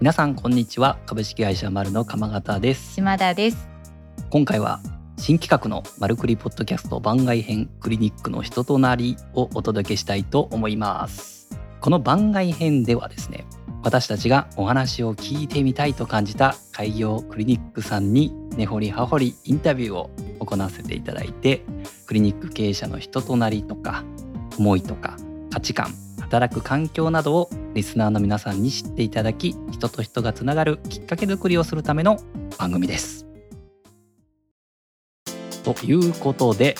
皆さんこんにちは。株式会社丸の鎌形です。島田です。今回は新企画のマルクリポッドキャスト番外編クリニックの人となりをお届けしたいと思います。この番外編ではですね私たちがお話を聞いてみたいと感じた開業クリニックさんに根掘り葉掘りインタビューを行わせていただいてクリニック経営者の人となりとか思いとか価値観働く環境などをリスナーの皆さんに知っていただき人と人がつながるきっかけづくりをするための番組です。ということで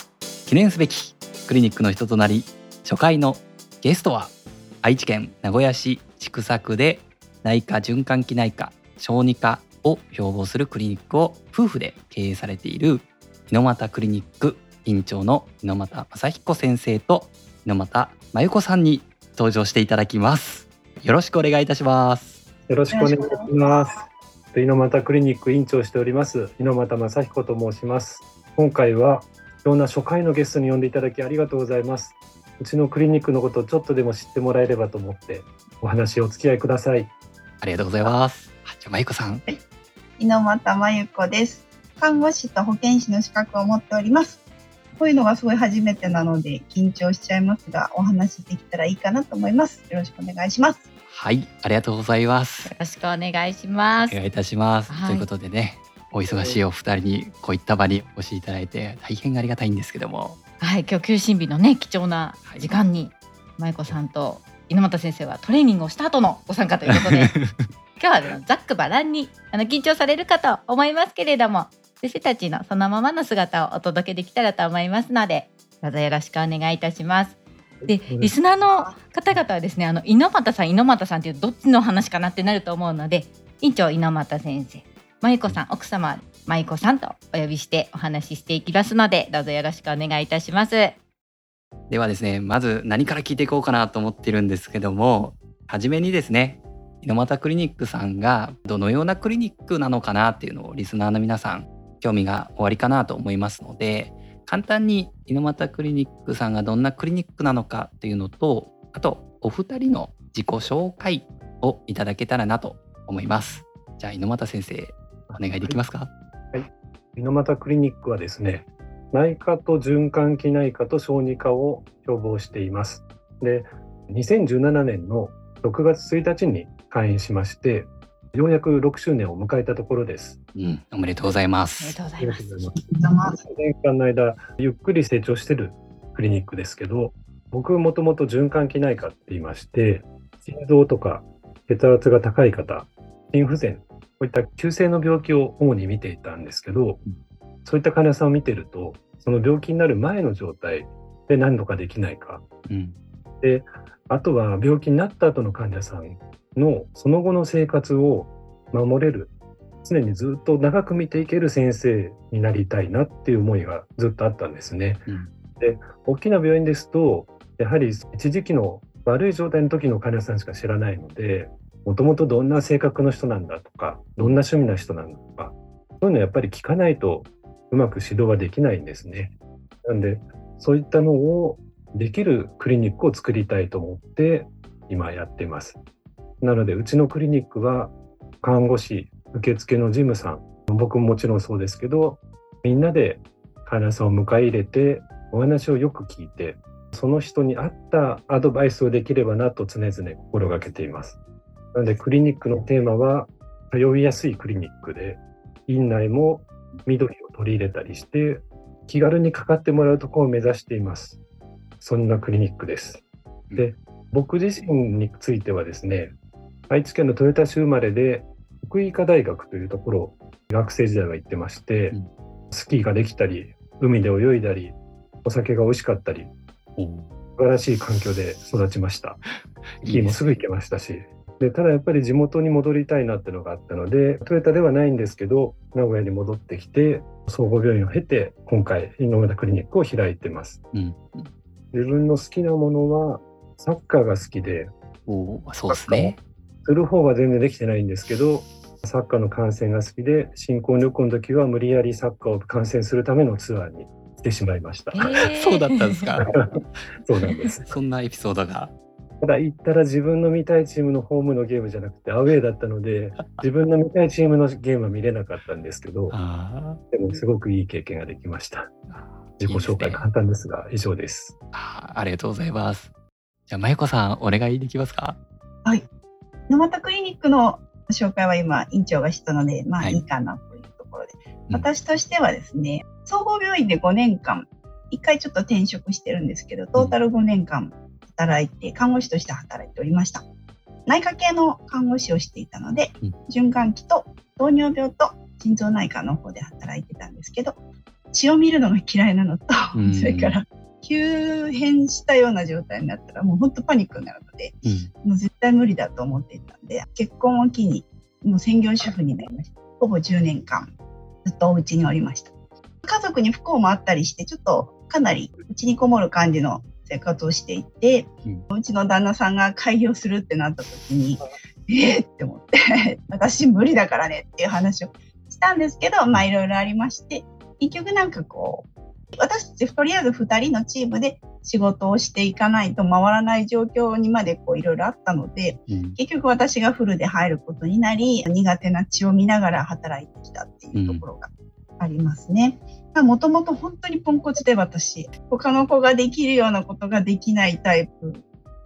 記念すべきクリニックの人となり初回のゲストは愛知県名古屋市千種区で内科循環器内科小児科を標榜するクリニックを夫婦で経営されている猪俣クリニック院長の猪俣正彦先生と猪俣真由子さんに登場していただきます。よろしくお願いいたします。よろしくお願いします。猪俣クリニック院長しております。猪俣正彦と申します。今回はいろんな初回のゲストに呼んでいただきありがとうございます。うちのクリニックのことをちょっとでも知ってもらえればと思ってお話をお付き合いください。ありがとうございます。じゃまゆこさん、はい、猪俣真由子です。看護師と保健師の資格を持っておりますこういうのがすごい初めてなので緊張しちゃいますがお話できたらいいかなと思います。よろしくお願いします。はいありがとうございます。よろしくお願いします。お願いいたします、はい、ということでねお忙しいお二人にこういった場にお越しいただいて大変ありがたいんですけども。はい今日休診日のね貴重な時間に、はい、舞子さんと猪俣先生はトレーニングをした後のご参加ということで。今日はざっくばらんにあの緊張されるかと思いますけれども先生たちのそのままの姿をお届けできたらと思いますのでどうぞよろしくお願いいたします。でリスナーの方々はですねあの猪俣さん猪俣さんっていうどっちの話かなってなると思うので院長猪俣先生舞子さん奥様舞子さんとお呼びしてお話ししていきますのでどうぞよろしくお願いいたします。ではですねまず何から聞いていこうかなと思ってるんですけども初めにですね猪俣クリニックさんがどのようなクリニックなのかなっていうのをリスナーの皆さん興味がおありかなと思いますので簡単に猪俣クリニックさんがどんなクリニックなのかっていうのとあとお二人の自己紹介をいただけたらなと思います。じゃあ猪俣先生お願いできますか？はい、はい、猪俣クリニックはですね内科と循環器内科と小児科を標榜しています。で2017年の6月1日に開院しましてようやく6周年を迎えたところです。うん、おめでとうございます。おめでとうございます。年間の間、ゆっくり成長しているクリニックですけど、僕もともと循環器内科って言いまして、心臓とか血圧が高い方、心不全、こういった急性の病気を主に見ていたんですけど、そういった患者さんを見てると、その病気になる前の状態で何度かできないか、うん、であとは病気になった後の患者さんのその後の生活を守れる常にずっと長く見ていける先生になりたいなっていう思いがずっとあったんですね。うん、で大きな病院ですとやはり一時期の悪い状態の時の患者さんしか知らないのでもともとどんな性格の人なんだとかどんな趣味の人なんだとかそういうのやっぱり聞かないとうまく指導はできないんですね。なんでそういったのをできるクリニックを作りたいと思って今やってます。なのでうちのクリニックは看護師受付の事務さん僕ももちろんそうですけどみんなで患者さんを迎え入れてお話をよく聞いてその人に合ったアドバイスをできればなと常々心がけていますなのでクリニックのテーマは通いやすいクリニックで院内も緑を取り入れたりして気軽にかかってもらうところを目指していますそんなクリニックです。で僕自身についてはですね愛知県の豊田市生まれで福井医科大学というところを学生時代は行ってまして、うん、スキーができたり海で泳いだりお酒が美味しかったり、うん、素晴らしい環境で育ちました。スキーもすぐ行けましたし。でただやっぱり地元に戻りたいなっていうのがあったのでトヨタではないんですけど名古屋に戻ってきて総合病院を経て今回井上田クリニックを開いてます、うん、自分の好きなものはサッカーが好きでおそうですねする方は全然できてないんですけどサッカーの観戦が好きで新婚旅行の時は無理やりサッカーを観戦するためのツアーにしてしまいました。えー、そうだったんですか？そうなんです。そんなエピソードが。ただ行ったら自分の見たいチームのホームのゲームじゃなくてアウェーだったので、自分の見たいチームのゲームは見れなかったんですけど、あでもすごくいい経験ができました。ー自己紹介簡単ですが、以上です。あーありがとうございます。じゃあ、まゆこさん、お願いできますか？沼田クリニックの紹介は今、院長がしたので、まあはいいいかなというところで。うん私としてはですね、総合病院で5年間、1回ちょっと転職してるんですけど、トータル5年間働いて、看護師として働いておりました。内科系の看護師をしていたので、うん循環器と糖尿病と心臓内科の方で働いてたんですけど、血を見るのが嫌いなのと、うん それから急変したような状態になったらもう本当パニックになるので、うん。もう絶対無理だと思っていたんで、結婚を機に、もう専業主婦になりました。ほぼ10年間、ずっとお家におりました。家族に不幸もあったりして、ちょっとかなりうちにこもる感じの生活をしていて、ううんちの旦那さんが開業するってなった時に、えーって思って、私無理だからねっていう話をしたんですけど、まあいろいろありまして、結局なんかこう、私たちとりあえず2人のチームで仕事をしていかないと回らない状況にまでこういろいろあったので、うん。結局私がフルで入ることになり、苦手な血を見ながら働いてきたっていうところがありますね。もともと本当にポンコツで私、他の子ができるようなことができないタイプ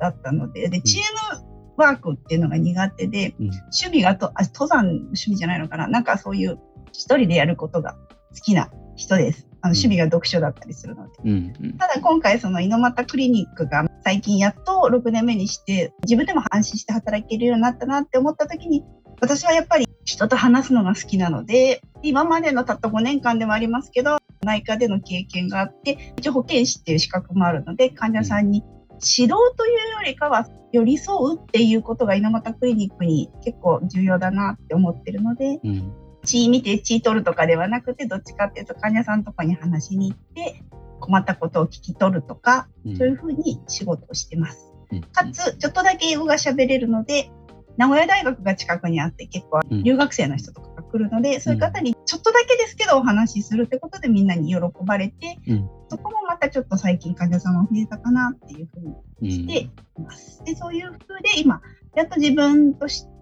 だったので、で、チームワークっていうのが苦手で、うん趣味がと、あ、登山の趣味じゃないのかななんかそういう一人でやることが好きな人です。あの趣味が読書だったりするので。うん。うん。ただ今回その猪俣クリニックが最近やっと6年目にして自分でも安心して働けるようになったなって思った時に私はやっぱり人と話すのが好きなので今までのたった5年間でもありますけど内科での経験があって一応保健師っていう資格もあるので患者さんに指導というよりかは寄り添うっていうことが猪俣クリニックに結構重要だなって思ってるのでうん。血見て血取るとかではなくて、どっちかっていうと患者さんとかに話しに行って、困ったことを聞き取るとか、うんそういうふうに仕事をしてます。うんかつ、ちょっとだけ英語が喋れるので、名古屋大学が近くにあって結構うん留学生の人とかが来るので、そういう方にちょっとだけですけどお話しするってことでみんなに喜ばれて、うんそこもまたちょっと最近患者さんが増えたかなっていうふうにうん。しています。で、そういう風で今、やっと自分として、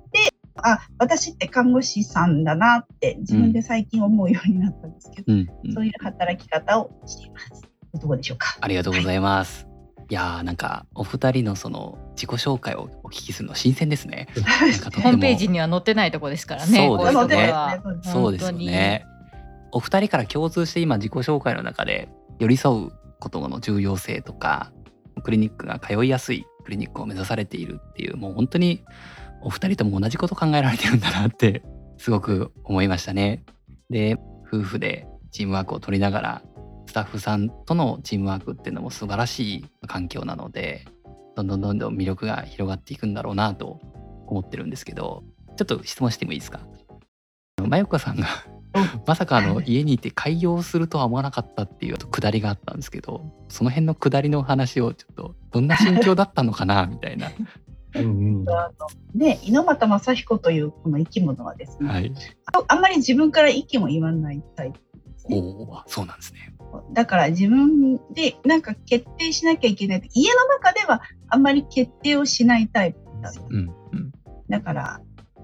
あ、私って看護師さんだなって自分で最近思うようになったんですけど、うん。うんそういう働き方をしています。どうでしょうか？ありがとうございます。い、やーなんかお二人のその自己紹介をお聞きするの新鮮ですね。ホームページには載ってないとこですからね。そうですねそうですそうですよね。お二人から共通して今自己紹介の中で寄り添うことの重要性とかクリニックが通いやすいクリニックを目指されているっていうもう本当にお二人とも同じこと考えられてるんだなってすごく思いましたね。で夫婦でチームワークを取りながらスタッフさんとのチームワークっていうのも素晴らしい環境なのでどんどんどんどん魅力が広がっていくんだろうなと思ってるんですけどちょっと質問してもいいですか？まゆこさんがまさかあの家にいて開業するとは思わなかったっていうくだりがあったんですけどその辺のくだりの話をちょっとどんな心境だったのかなみたいな。うんうんで、猪俣正彦というこの生き物はですね、はい、ああんまり自分から息も言わないタイプですね。おおそうなんですね。だから自分でなんか決定しなきゃいけない。家の中ではあんまり決定をしないタイプだ。うんうんだから、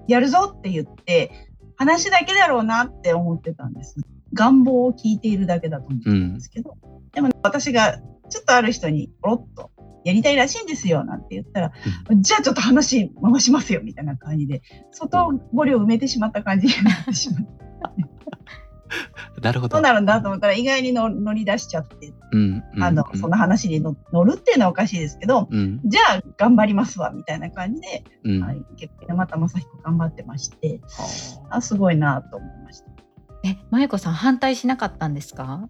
やるぞって言って、話だけだろうなって思ってたんです。願望を聞いているだけだと思ってたんですけど、でも私がちょっとある人にポロッと、やりたいらしいんですよなんて言ったら、じゃあちょっと話回しますよみたいな感じで、外堀を埋めてしまった感じになってしまって、なるほど。どうなるんだと思ったら意外に乗乗り出しちゃって、うんうんあの、うんその話に乗乗るっていうのはおかしいですけど、うん。じゃあ頑張りますわみたいな感じで、うん。はい、結構山田正彦頑張ってまして、あ。あ、すごいなと思いました。え、まゆこさん反対しなかったんですか？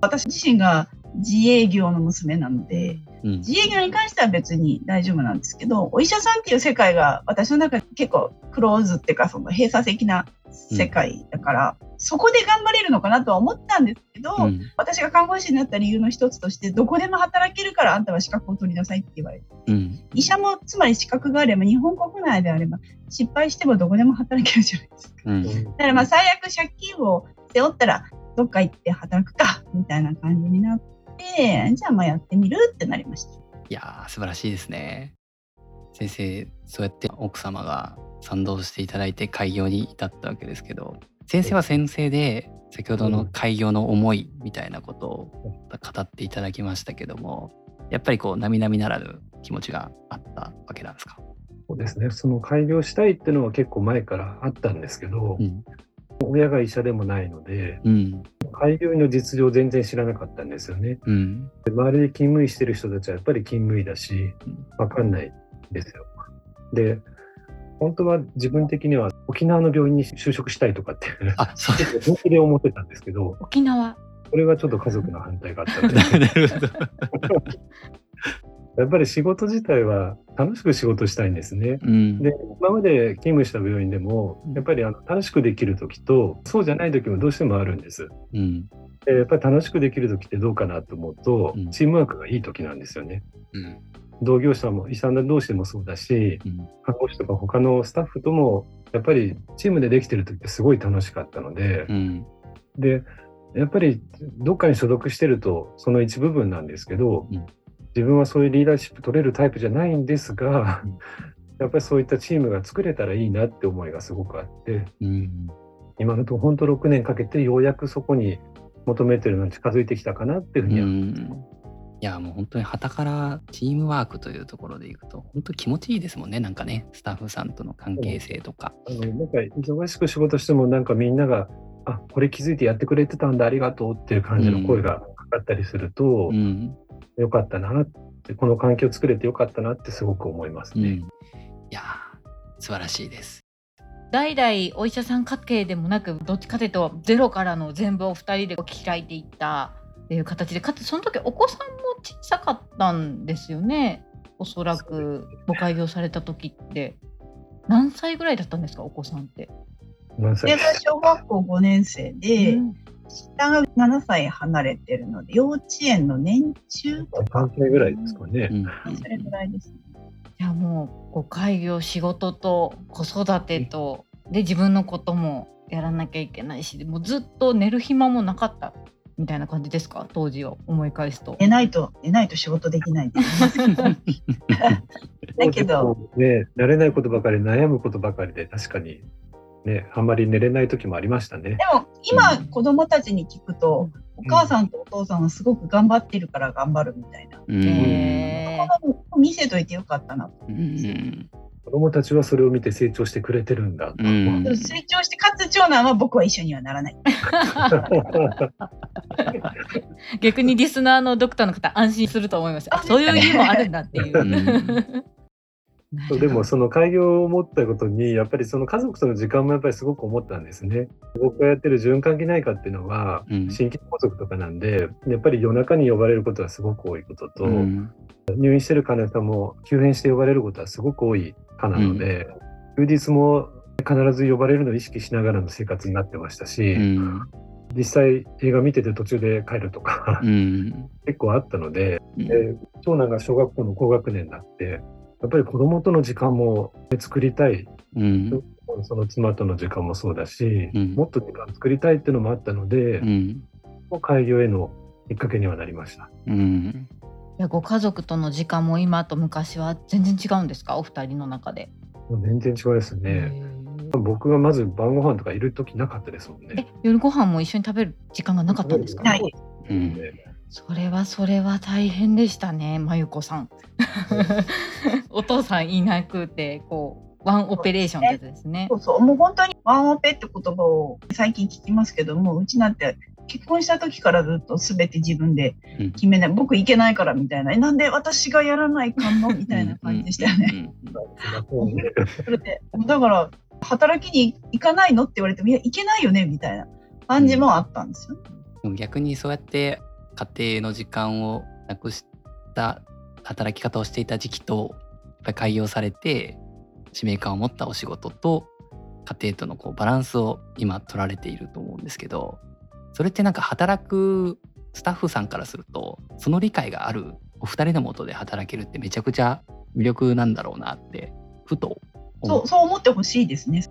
私自身が自営業の娘なので、ーうん。自営業に関しては別に大丈夫なんですけど、お医者さんっていう世界が私の中で結構クローズっていうかその閉鎖的な世界だから、そこで頑張れるのかなとは思ったんですけど、うん。私が看護師になった理由の一つとして、どこでも働けるからあんたは資格を取りなさいって言われて、うん。医者もつまり資格があれば、日本国内であれば、失敗してもどこでも働けるじゃないですか。うん。だからまあ最悪借金を背負ったらどっか行って働くかみたいな感じになってじゃあまあやってみるってなりました。いやー素晴らしいですね。先生そうやって奥様が賛同していただいて開業に至ったわけですけど先生は先生で先ほどの開業の思いみたいなことを語っていただきましたけどもやっぱりこう並々ならぬ気持ちがあったわけなんですか？そうですねその開業したいっていうのは結構前からあったんですけど、うん親が医者でもないのでうん。開業医の実情を全然知らなかったんですよね。うん。で周りで勤務医してる人たちはやっぱり勤務医だしうん。分かんないんですよ。で本当は自分的には沖縄の病院に就職したいとかっていうあそう。本気で思ってたんですけど沖縄。それがちょっと家族の反対があったので なるほどやっぱり仕事自体は楽しく仕事したいんですね。うん。で今まで勤務した病院でもやっぱりあの楽しくできる時とそうじゃない時もどうしてもあるんです。うん。でやっぱり楽しくできる時ってどうかなと思うと、うん。チームワークがいい時なんですよね。うん。同業者も医者同士でもそうだしうん。看護師とか他のスタッフともやっぱりチームでできてる時ってすごい楽しかったので、うん。でやっぱりどっかに所属してるとその一部分なんですけど、うん自分はそういうリーダーシップ取れるタイプじゃないんですが、うん。やっぱりそういったチームが作れたらいいなって思いがすごくあってうん。今のところ本当6年かけてようやくそこに求めてるのに近づいてきたかなっていうふうには、うん。いやもう本当に旗からチームワークというところでいくと本当気持ちいいですもんねなんかね。スタッフさんとの関係性とか。あのなんか忙しく仕事してもなんかみんなが「あこれ気づいてやってくれてたんだありがとう」っていう感じの声がかかったりすると、うんよかったなってこの環境を作れてよかったなってすごく思いますね。うん、いやー素晴らしいです。代々お医者さん家系でもなくどっちかというとゼロからの全部を二人で開いていったっていう形でかつその時お子さんも小さかったんですよねおそらくご開業された時って何歳ぐらいだったんですかお子さんって？何歳？上が小学校5年生で、うん下が7歳離れてるので、幼稚園の年中？とか関、係ぐらいですかね。うんそれぐらいですね。いやもうご開業仕事と子育てとで自分のこともやらなきゃいけないしもうずっと寝る暇もなかったみたいな感じですか？当時を思い返すと。寝ないと、寝ないと仕事できない。だけど、ね、慣れないことばかり悩むことばかりで確かにねあんまり寝れない時もありましたね。でも今子供たちに聞くと、お母さんとお父さんはすごく頑張ってるから頑張るみたいな。うん見せといてよかったなと。うん子供たちはそれを見て成長してくれてるんだと。うん成長して、かつ長男は僕は一緒にはならない。逆にリスナーのドクターの方安心すると思います。あそういう意味もあるんだっていう。でもその開業を思ったことにやっぱりその家族との時間もやっぱりすごく思ったんですね。僕がやってる循環器内科っていうのはうん。心筋梗塞とかなんでやっぱり夜中に呼ばれることはすごく多いことと、うん。入院してる患者さんも急変して呼ばれることはすごく多い科なので、休日も必ず呼ばれるのを意識しながらの生活になってましたし、うん。実際映画見てて途中で帰るとか、うん。結構あったので、うん。で長男が小学校の高学年になってやっぱり子供との時間も作りたい。うん。その妻との時間もそうだし、うん。もっと時間作りたいっていうのもあったので、うん。開業へのきっかけにはなりました。うん。いやご家族との時間も今と昔は全然違うんですか？お二人の中で。もう全然違いますね。僕がまず晩ご飯とかいる時なかったですもんえね。夜ご飯も一緒に食べる時間がなかったんですか、ない。うんそれはそれは大変でしたねまゆこさん。お父さんいなくてこうワンオペレーションってやつですね。そ。うそう、もう本当にワンオペって言葉を最近聞きますけども、うちなんて結婚した時からずっと全て自分でうん。決めない、僕いけないからみたいな、えなんで私がやらないかんの？みたいな感じでしたよね。それで、だから、働きに行かないのって言われても、いや、行けないよねみたいな感じもあったんですよ。でも逆にそうやって家庭の時間をなくした働き方をしていた時期と開業されて使命感を持ったお仕事と家庭とのこうバランスを今取られていると思うんですけどそれってなんか働くスタッフさんからするとその理解があるお二人のもとで働けるってめちゃくちゃ魅力なんだろうなってふと思そう、そう思ってほしいですね。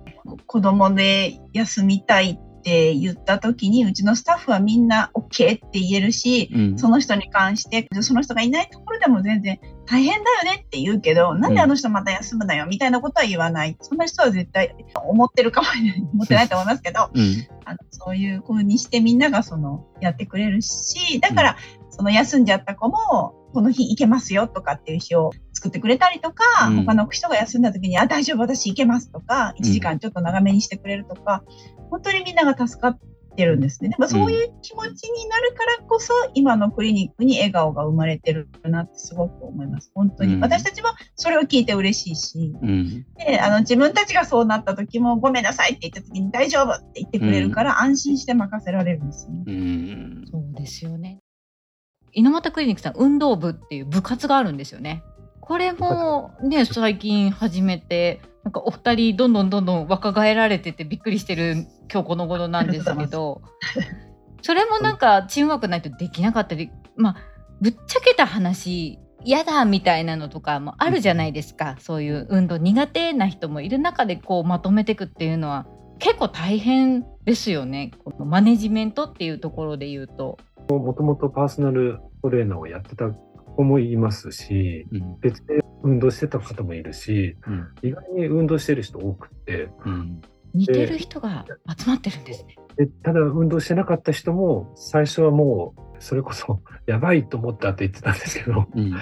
子供で休みたいって言った時に、うちのスタッフはみんな OK って言えるし、うんその人に関して、その人がいないところでも全然大変だよねって言うけど、なんであの人また休むのよみたいなことは言わない。そんな人は絶対思ってるかも 思ってないと思いますけど、うん。あのそういう風にしてみんながそのやってくれるし、だから、その休んじゃった子も、この日行けますよとかっていう日を作ってくれたりとか、うん。他の人が休んだ時に、あ、大丈夫、私行けますとか、1時間ちょっと長めにしてくれるとか、本当にみんなが助かってるんですね。でもそういう気持ちになるからこそ、今のクリニックに笑顔が生まれてるなってすごく思います。本当に。うん私たちもそれを聞いて嬉しいし、うんで、あの、自分たちがそうなった時も、ごめんなさいって言った時に大丈夫って言ってくれるから、安心して任せられるんですよね。うんそうですよね。猪俣クリニックさん運動部っていう部活があるんですよね。これもね最近始めてなんかお二人どんどんどんどん若返られててびっくりしてる今日この頃なんですけど それもなんかチームワークないとできなかったりまあぶっちゃけた話嫌だみたいなのとかもあるじゃないですか、そういう運動苦手な人もいる中でこうまとめていくっていうのは結構大変ですよね。このマネジメントっていうところで言うと。もともとパーソナルトレーナーをやってた子もいますし、うん。別で運動してた方もいるし、うん。意外に運動してる人多くって、うん。似てる人が集まってるんですね。でただ運動してなかった人も、最初はもう、それこそ やばいと思ったって言ってたんですけど、うん。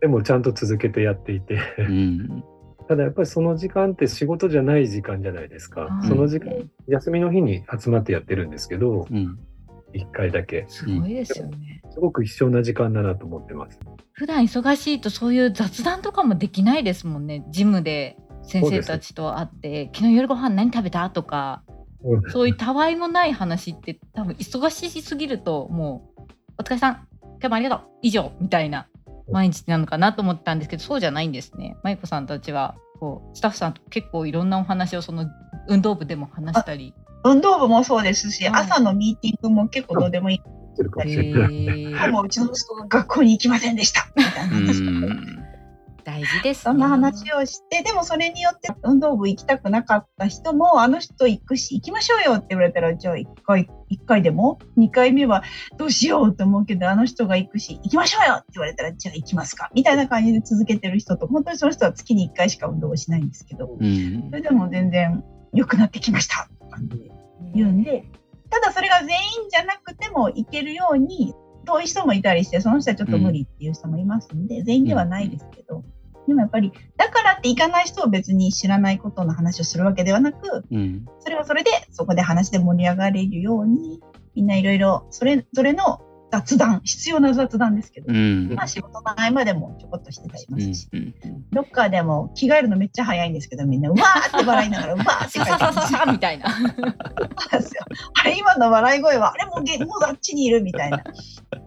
でもちゃんと続けてやっていて、うん。ただやっぱりその時間って仕事じゃない時間じゃないですか。その時間、休みの日に集まってやってるんですけど、うん1回だけ。すごいですよね。すごく必要な時間だなと思ってます。普段忙しいとそういう雑談とかもできないですもんね。ジムで先生たちと会って、昨日夜ご飯何食べた？とか、そういうたわいもない話って多分忙しすぎるともうお疲れさん今日もありがとう以上みたいな毎日なのかなと思ったんですけどそうじゃないんですね。まゆこさんたちはこうスタッフさんと結構いろんなお話をその運動部でも話したり。運動部もそうですし、はい朝のミーティングも結構どうでもいい。してるかもへしれない。もうちの息子が学校に行きませんでした。みたいな大事です、ね。そんな話をして、でもそれによって運動部行きたくなかった人も、あの人行くし、行きましょうよって言われたら、じゃあ1回、一回でも ?2 回目はどうしようと思うけど、あの人が行くし、行きましょうよって言われたら、じゃあ行きますか？みたいな感じで続けてる人と、本当にその人は月に1回しか運動をしないんですけど、うんそれでも全然良くなってきましたとか言うんで、ただそれが全員じゃなくても行けるように、遠い人もいたりして、その人はちょっと無理っていう人もいますので、全員ではないですけど、でもやっぱり、だからって行かない人を別に知らないことの話をするわけではなく、うん。それはそれで、そこで話で盛り上がれるように、みんないろいろ、それぞれの雑談、必要な雑談ですけど、うんまあ仕事の合間でもちょこっとしてたりしますし、うんロッカーでも着替えるのめっちゃ早いんですけど、みんな、うわーって笑いながら、うわーってさ帰ってささささみたいな。あれ、今の笑い声は、あれもうげ、もうあっちにいるみたいな。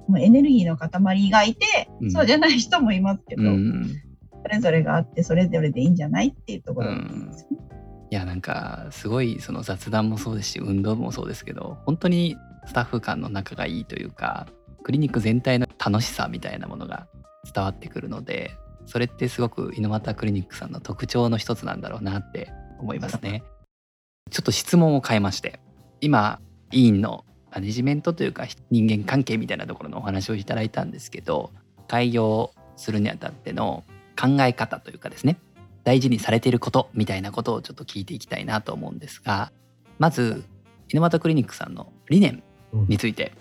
もうエネルギーの塊がいて、うんそうじゃない人もいますけど、うんそれぞれがあって、それぞれでいいんじゃないっていうところなんですよね。いやなんかすごいその雑談もそうですし運動部もそうですけど本当にスタッフ間の仲がいいというかクリニック全体の楽しさみたいなものが伝わってくるのでそれってすごく猪俣クリニックさんの特徴の一つなんだろうなって思いますね。ちょっと質問を変えまして今委員のマネジメントというか人間関係みたいなところのお話をいただいたんですけど開業するにあたっての考え方というかですね大事にされていることみたいなことをちょっと聞いていきたいなと思うんですがまず猪俣クリニックさんの理念について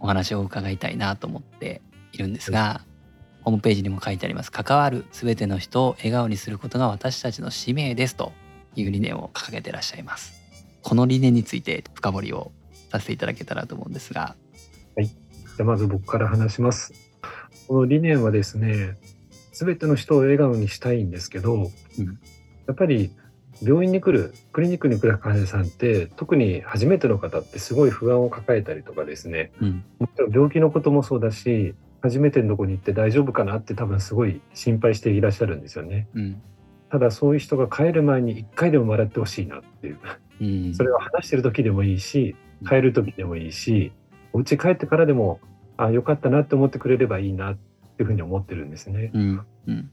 お話を伺いたいなと思っているんですがホームページにも書いてあります関わる全ての人を笑顔にすることが私たちの使命ですという理念を掲げてらっしゃいます。この理念について深掘りをさせていただけたらと思うんですが。じゃあまず僕から話します。この理念はですね、すべての人を笑顔にしたいんですけど、やっぱり病院に来る、クリニックに来る患者さんって、特に初めての方ってすごい不安を抱えたりとかですね、うん。もちろん病気のこともそうだし、初めてのとこに行って大丈夫かなって多分すごい心配していらっしゃるんですよね。うん。ただそういう人が帰る前に一回でも笑ってほしいなっていう。うん。それは話してる時でもいいし、帰る時でもいいし、お家帰ってからでも、あ、よかったなって思ってくれればいいなっていうふうに思ってるんですね。うん。うん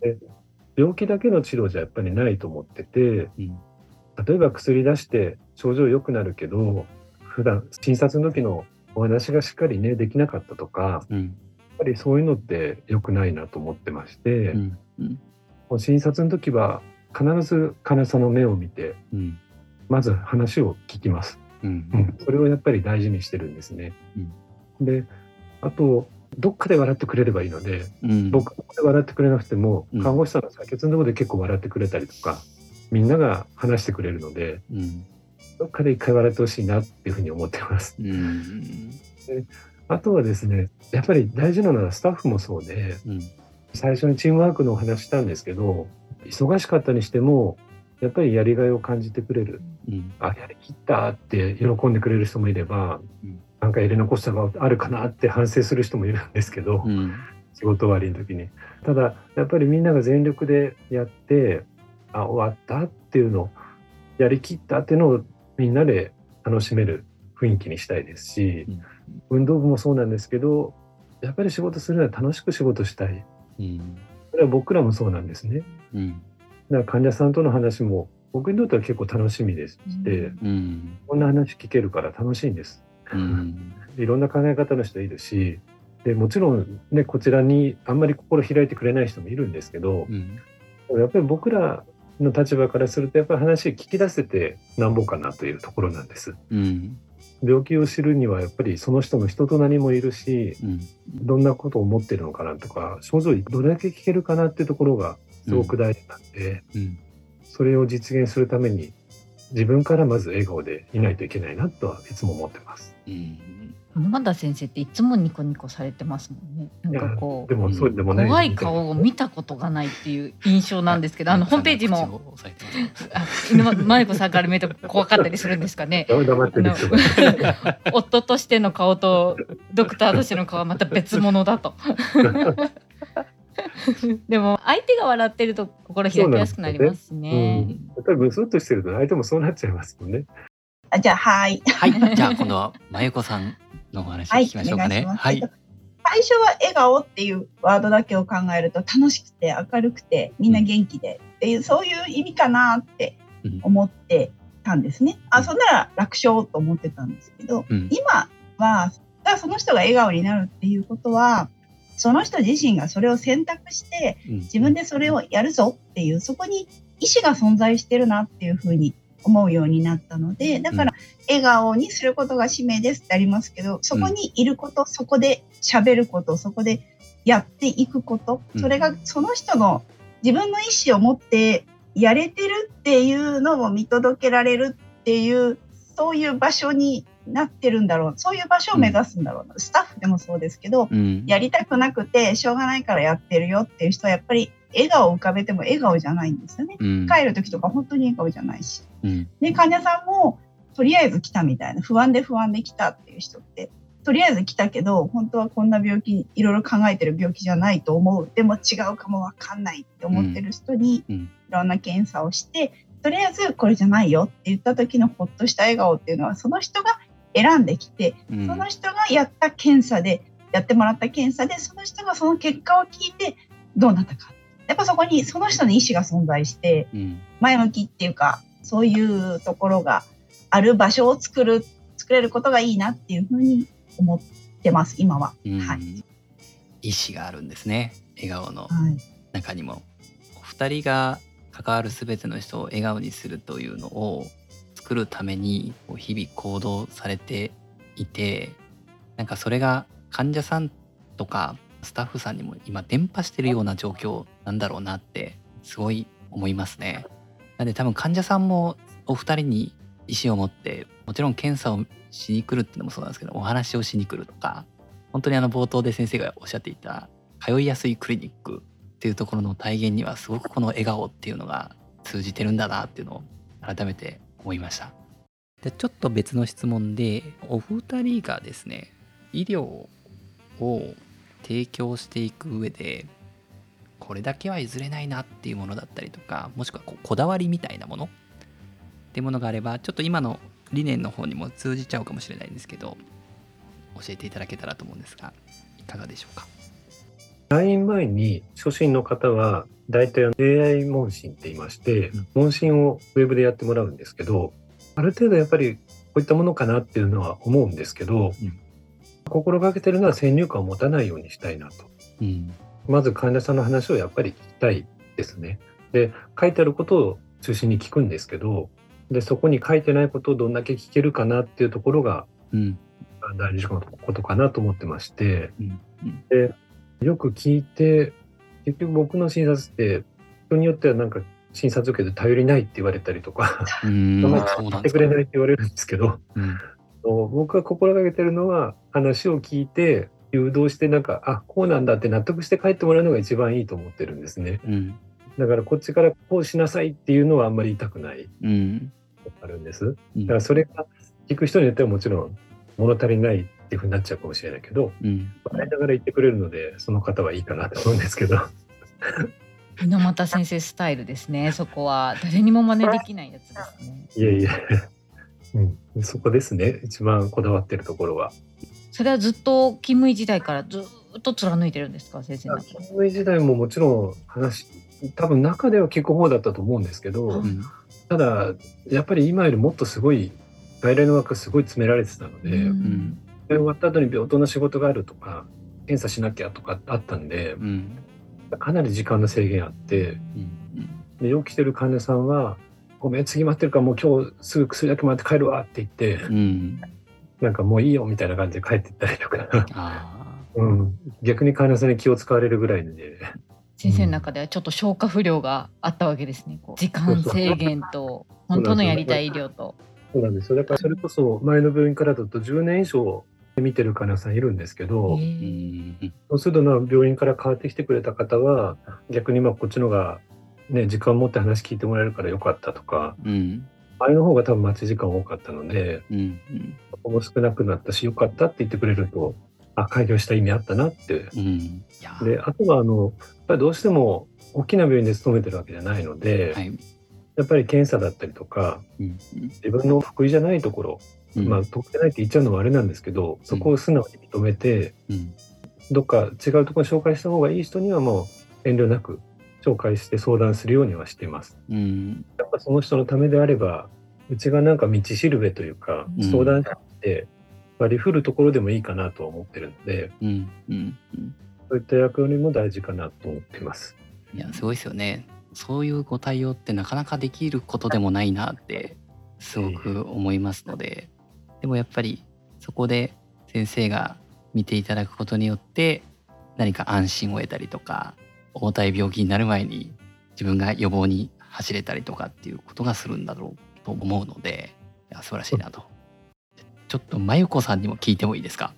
病気だけの治療じゃやっぱりないと思ってて、うん。例えば薬出して症状良くなるけど、普段診察の時のお話がしっかりね、できなかったとか、うん。ぱりそういうのって良くないなと思ってまして、うん。うん。診察の時は必ず患者さんの目を見てうん。まず話を聞きます。うん。うん、それをやっぱり大事にしてるんですね。であとどっかで笑ってくれればいいのでうん。僕で笑ってくれなくてもうん。看護師さんの採血のところで結構笑ってくれたりとかみんなが話してくれるのでうん。どっかで一回笑ってほしいなっていうふうに思ってます。うん。あとはですねやっぱり大事なのはスタッフもそうでうん。最初にチームワークのお話したんですけど忙しかったにしてもやっぱりやりがいを感じてくれる。うん。あやりきったって喜んでくれる人もいれば、うんなんかやり残したがあるかなって反省する人もいるんですけど、うん。仕事終わりの時に。ただやっぱりみんなが全力でやってあ終わったっていうのをやりきったっていうのをみんなで楽しめる雰囲気にしたいですし、運動部もそうなんですけどやっぱり仕事するのは楽しく仕事したい。うんそれは僕らもそうなんですね。うん。だから患者さんとの話も僕にとっては結構楽しみでして、うん。こんな話聞けるから楽しいんですうん。いろんな考え方の人いるしでもちろんねこちらにあんまり心開いてくれない人もいるんですけどうん。やっぱり僕らの立場からするとやっぱり話聞き出せてなんぼかなというところなんです。うん。病気を知るにはやっぱりその人の人となりもいるしうん。どんなことを思ってるのかなとか症状どれだけ聞けるかなっていうところがすごく大事なんで、うん。それを実現するために自分からまず笑顔でいないといけないなとはいつも思ってます。うん沼田先生っていつもニコニコされてますもんね。なんかこうでもそうでもない怖い顔を見たことがないっていう印象なんですけど、あのホームページもあ犬間真由子さんから見ると怖かったりするんですかね。黙ってる人が夫としての顔とドクターとしての顔はまた別物だと。でも相手が笑ってると心開きやすくなりますしうね。ん、やっぱりブスッとしてると相手もそうなっちゃいますもんね。あじゃあはい。はい。じゃあ今度は真由子さんのお話を聞きましょうかね。ははい。いお願い。します最初は笑顔っていうワードだけを考えると楽しくて明るくてみんな元気でっていう、そういう意味かなって思ってたんですね。あそんなら楽勝と思ってたんですけど、うん。今はだからその人が笑顔になるっていうことはその人自身がそれを選択してうん。自分でそれをやるぞっていうそこに意思が存在してるなっていうふうに思うようになったのでだから笑顔にすることが使命ですってありますけどそこにいることそこで喋ることそこでやっていくことうん。それがその人の自分の意思を持ってやれてるっていうのを見届けられるっていうそういう場所になってるんだろうそういう場所を目指すんだろうな、スタッフでもそうですけどうん。やりたくなくてしょうがないからやってるよっていう人はやっぱり笑顔を浮かべても笑顔じゃないんですよね。うん。帰る時とか本当に笑顔じゃないし。うん。で患者さんもとりあえず来たみたいな不安で不安で来たっていう人ってとりあえず来たけど本当はこんな病気いろいろ考えてる病気じゃないと思う。でも違うかもわかんないって思ってる人にうん。いろんな検査をしてとりあえずこれじゃないよって言った時のほっとした笑顔っていうのはその人が選んできてうん。その人がやった検査でやってもらった検査でその人がその結果を聞いてどうなったか。やっぱそこにその人の意思が存在してうん。前向きっていうかそういうところがある場所を作る作れることがいいなっていうふうに思ってます今は。うん。はい。意志があるんですね。笑顔の。はい。中にも。お二人が関わる全ての人を笑顔にするというのを作るために日々行動されていてなんかそれが患者さんとかスタッフさんにも今伝播してるような状況なんだろうなってすごい思いますね。なんで多分患者さんもお二人に意思を持ってもちろん検査をしに来るってのもそうなんですけどお話をしに来るとか本当にあの冒頭で先生がおっしゃっていた通いやすいクリニックっていうところの体現にはすごくこの笑顔っていうのが通じてるんだなっていうのを改めて思いました。でちょっと別の質問でお二人がですね医療を提供していく上でこれだけは譲れないなっていうものだったりとかもしくはここだわりみたいなものっていうものがあればちょっと今の理念の方にも通じちゃうかもしれないんですけど教えていただけたらと思うんですがいかがでしょうか？退院前に初診の方は大体 AI 問診って言いまして、うん問診をウェブでやってもらうんですけどある程度やっぱりこういったものかなっていうのは思うんですけど、うん心がけてるのは先入観を持たないようにしたいなと。うん。まず患者さんの話をやっぱり聞きたいですね。で、書いてあることを中心に聞くんですけど、で、そこに書いてないことをどんだけ聞けるかなっていうところがうん。大事なことかなと思ってまして、うん。で、よく聞いて、結局僕の診察って、人によってはなんか診察受けて頼りないって言われたりとか、うん。あんまりそうなんですか聞いてくれないって言われるんですけど、うん。僕が心がけてるのは話を聞いて、誘導してなんか、あ、こうなんだって納得して帰ってもらうのが一番いいと思ってるんですね。うん。だからこっちからこうしなさいっていうのはあんまり言いたくないうん。あるんです。うんだからそれが聞く人によってはもちろん物足りないっていうふうになっちゃうかもしれないけど、うん。笑いながら言ってくれるので、その方はいいかなと思うんですけど。猪俣先生スタイルですね。そこは誰にも真似できないやつですね。いえいえ。うん、そこですね。一番こだわってるところは。それはずっと勤務医時代からずっと貫いてるんですか先生勤務医時代ももちろん話、多分中では聞く方だったと思うんですけど、うん。ただ、やっぱり今よりもっとすごい、外来の枠すごい詰められてたので、ううん終わった後に病棟の仕事があるとか、検査しなきゃとかあったんで、うん。かなり時間の制限あって、うん。で、よく来てる患者さんは、ごめん、次待ってるからもう今日すぐ薬だけ待って帰るわって言って、うん。なんかもういいよみたいな感じで帰ってったりとか。うん、逆に患者さんに気を使われるぐらいで、先生の中ではちょっと消化不良があったわけですね。時間制限と本当のやりたい医療と。そうなんですよ。だからそれこそ前の病院からだと10年以上見てる患者さんいるんですけど。そうするとな病院から変わってきてくれた方は逆にまあこっちのがね時間を持って話聞いてもらえるからよかったとかうん。あれの方が多分待ち時間多かったのでうん。うん。も少なくなったしよかったって言ってくれるとあ開業した意味あったなってうん。であとはあのやっぱりどうしても大きな病院で勤めてるわけじゃないので、はい。やっぱり検査だったりとかうん。自分の得意じゃないところ、うん。まあ得意じゃないって言っちゃうのもあれなんですけどそこを素直に認めて、うん。どっか違うところに紹介した方がいい人にはもう遠慮なく紹介して相談するようにはしています。うん。やっぱその人のためであれば、うちがなんか道しるべというかうん、相談して割り振るところでもいいかなとは思ってるので、うん。うん。うん。そういった役割も大事かなと思っています。いや、すごいですよね。そういうご対応ってなかなかできることでもないなって、すごく思いますので、でもやっぱりそこで先生が見ていただくことによって、何か安心を得たりとか、重たい病気になる前に自分が予防に走れたりとかっていうことがするんだろうと思うので、いや素晴らしいなと。ちょっとまゆこさんにも聞いてもいいですか？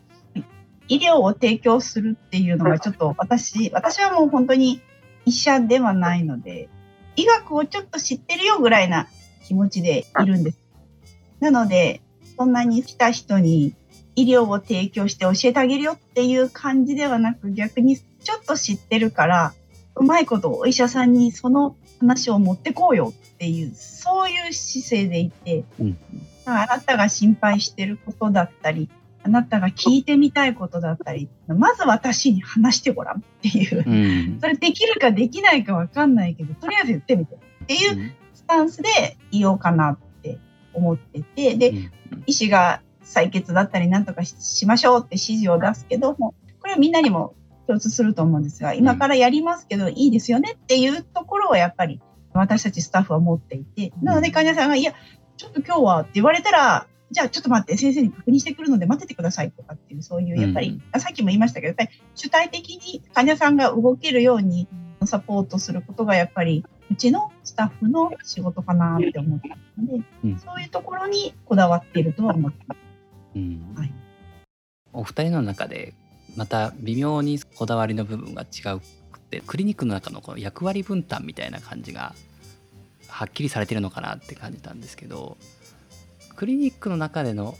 医療を提供するっていうのがちょっと私、私はもう本当に医者ではないので、医学をちょっと知ってるよぐらいな気持ちでいるんです。なので、そんなに来た人に医療を提供して教えてあげるよっていう感じではなく、逆にちょっと知ってるから、うまいことお医者さんにその話を持ってこうよっていう、そういう姿勢でいて、うん。あなたが心配してることだったり、あなたが聞いてみたいことだったり、まず私に話してごらんっていう。うん。それできるかできないかわかんないけど、とりあえず言ってみてっていうスタンスでいようかなって思ってて、で、うん。医師が採血だったりなんとかししましょうって指示を出すけども、これはみんなにも共通すると思うんですが、今からやりますけどいいですよねっていうところをやっぱり私たちスタッフは持っていて、なので患者さんが、いや、ちょっと今日はって言われたら、じゃあちょっと待って、先生に確認してくるので待っててくださいとかっていう、そういう、やっぱり、あさっきも言いましたけど、やっぱり主体的に患者さんが動けるようにサポートすることがやっぱりうちのスタッフの仕事かなって思ってるので、うん。そういうところにこだわっているとは思ってます。うん。はい。お二人の中でまた微妙にこだわりの部分が違うくてクリニックの中のこの役割分担みたいな感じがはっきりされてるのかなって感じたんですけどクリニックの中での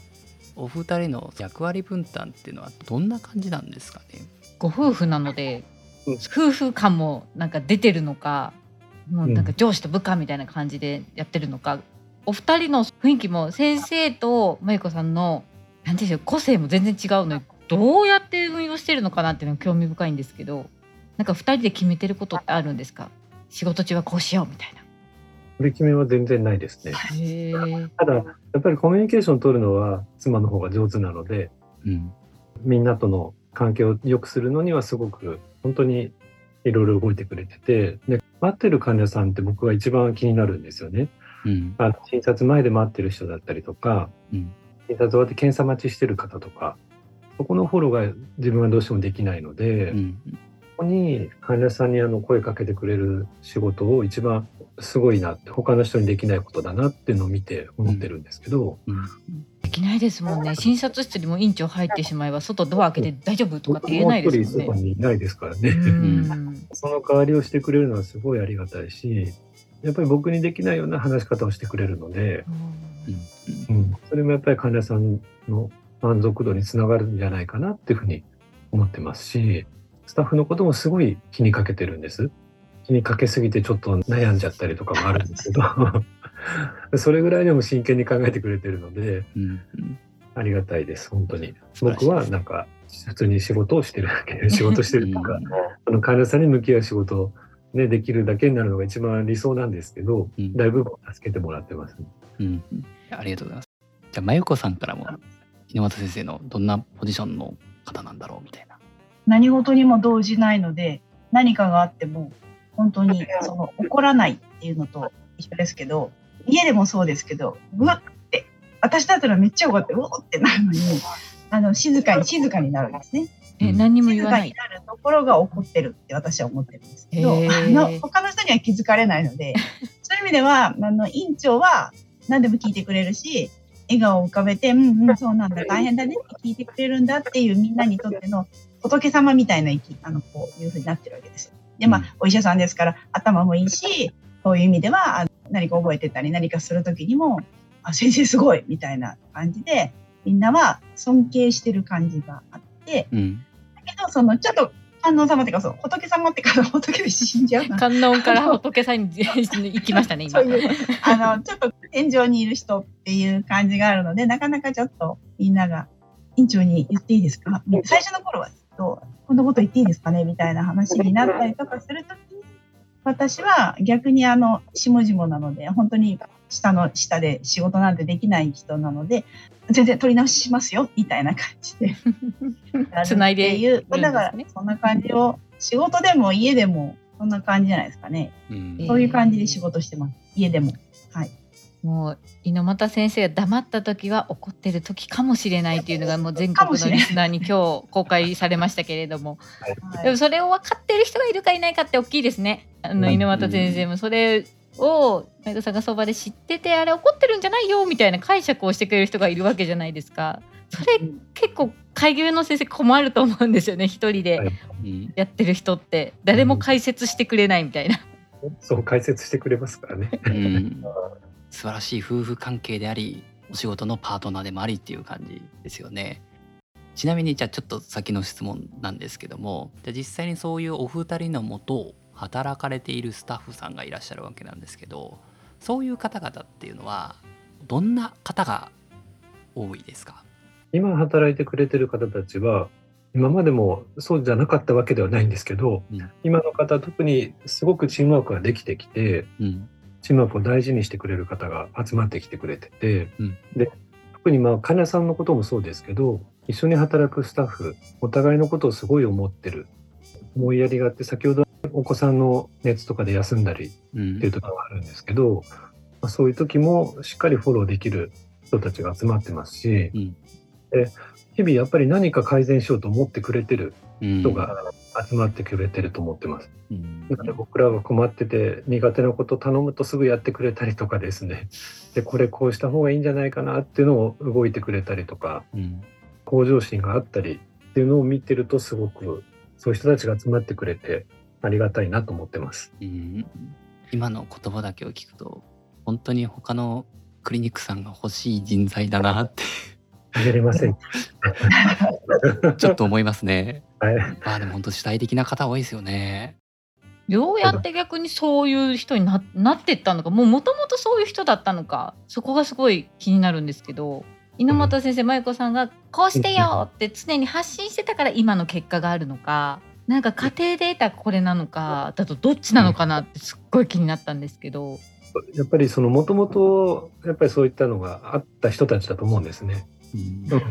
お二人の役割分担っていうのはどんな感じなんですかね？ご夫婦なのでうん。夫婦感もなんか出てるのかもうなんか上司と部下みたいな感じでやってるのか、お二人の雰囲気も先生とまゆこさんのなんていうんでしょう個性も全然違うのにどうやって運用してるのかなっていうのが興味深いんですけどなんか二人で決めてることってあるんですか？仕事中はこうしようみたいな。取り決めは全然ないですね。ただ、やっぱりコミュニケーションを取るのは妻の方が上手なので、うん。みんなとの関係を良くするのにはすごく本当にいろいろ動いてくれてて、で、待ってる患者さんって僕が一番気になるんですよね。うん。あ診察前で待ってる人だったりとか、うん。診察終わって検査待ちしてる方とか、そこのフォローが自分はどうしてもできないので、うん。ここに患者さんにあの声かけてくれる仕事を一番すごいなって他の人にできないことだなっていうのを見て思ってるんですけど、うん。できないですもんね。診察室にも院長入ってしまえば外ドア開けて大丈夫とかって言えないです僕ももんね一人そこにいないですからね、うん。その代わりをしてくれるのはすごいありがたいしやっぱり僕にできないような話し方をしてくれるので、うん。うん、それもやっぱり患者さんの満足度につながるんじゃないかなっていうふうに思ってますしスタッフのこともすごい気にかけてるんです。気にかけすぎてちょっと悩んじゃったりとかもあるんですけど それぐらいでも真剣に考えてくれてるのでうん。うんありがたいです本当に。僕はなんか普通に仕事をしてるだけ 仕事してるとかうん。あの患者さんに向き合う仕事を、ね、できるだけになるのが一番理想なんですけどうん。だいぶ助けてもらってます、うん。うん。ありがとうございます。じゃあ、まゆこさんからも、猪俣先生のどんなポジションの方なんだろうみたいな。何事にも動じないので、何かがあっても、本当にその怒らないっていうのと一緒ですけど、家でもそうですけど、うわって、私だったらめっちゃ怒って、うおってなるのに、あの、静かに静かになるんですね。え何にも言わない静かになるところが怒ってるって私は思ってるんですけど、あの他の人には気づかれないので、そういう意味では、あの、院長は何でも聞いてくれるし、笑顔を浮かべて、うんうん、そうなんだ、大変だねって聞いてくれるんだっていうみんなにとっての仏様みたいな生き、あの、こういうふうになってるわけですよ。で、まうんあ、お医者さんですから頭もいいし、そういう意味では、あの何か覚えてたり何かするときにも、あ、先生すごいみたいな感じで、みんなは尊敬してる感じがあって、うん。けど、その、ちょっと、観音様っていうか、そう、仏様っていうか、仏で死んじゃうな。観音から仏さんに行きましたね今 そういう、あの、ちょっと天井にいる人っていう感じがあるので、なかなかちょっとみんなが、院長に言っていいですか？最初の頃は、とこんなこと言っていいですかね？みたいな話になったりとかすると私は逆にあの、下々なので、本当に下の下で仕事なんてできない人なので、全然取り直ししますよ、みたいな感じで。繋いでっていう、るんですねだから、そんな感じを、仕事でも家でも、そんな感じじゃないですかね。うんそういう感じで仕事してます。家でも。はい。もう猪俣先生が黙った時は怒ってる時かもしれないっていうのがもう全国のリスナーに今日公開されましたけれども。はい。でもそれを分かってる人がいるかいないかって大きいですね。あのうん猪俣先生もそれを前田さんがそばで知っててあれ怒ってるんじゃないよみたいな解釈をしてくれる人がいるわけじゃないですか。それ結構会議の先生困ると思うんですよね一人で。やってる人って。誰も解説してくれないみたいな。そう解説してくれますからね。うん 素晴らしい夫婦関係でありお仕事のパートナーでもありっていう感じですよね。ちなみにじゃあちょっと先の質問なんですけども。じゃあ実際にそういうお二人のもと働かれているスタッフさんがいらっしゃるわけなんですけどそういう方々っていうのはどんな方が多いですか？今働いてくれてる方たちは今までもそうじゃなかったわけではないんですけど、うん。今の方特にすごくチームワークができてきてうんチームワークを大事にしてくれる方が集まってきてくれてて、うん。で特にまあ患者さんのこともそうですけど一緒に働くスタッフお互いのことをすごい思ってる思いやりがあって先ほどお子さんの熱とかで休んだりうん。っていう時があるんですけど、まあそういう時もしっかりフォローできる人たちが集まってますし、うん。で日々やっぱり何か改善しようと思ってくれてるうん。人が集まってくれてると思ってます。うんなので僕らが困ってて苦手なこと頼むとすぐやってくれたりとかですね でこれこうした方がいいんじゃないかなっていうのを動いてくれたりとかうん向上心があったりっていうのを見てるとすごくそういう人たちが集まってくれてありがたいなと思ってます。うん今の言葉だけを聞くと本当に他のクリニックさんが欲しい人材だなってあげれません。ちょっと思いますね。はいまあでも本当主体的な方多いですよね。どうやって逆にそういう人にななってったのかもうもともとそういう人だったのかそこがすごい気になるんですけど猪俣先生舞子さんが「こうしてよ!」って常に発信してたから今の結果があるのかなんか家庭で得たこれなのかだとどっちなのかなってすっごい気になったんですけど。やっぱりそのもともとやっぱりそういったのがあった人たちだと思うんですね。うんうん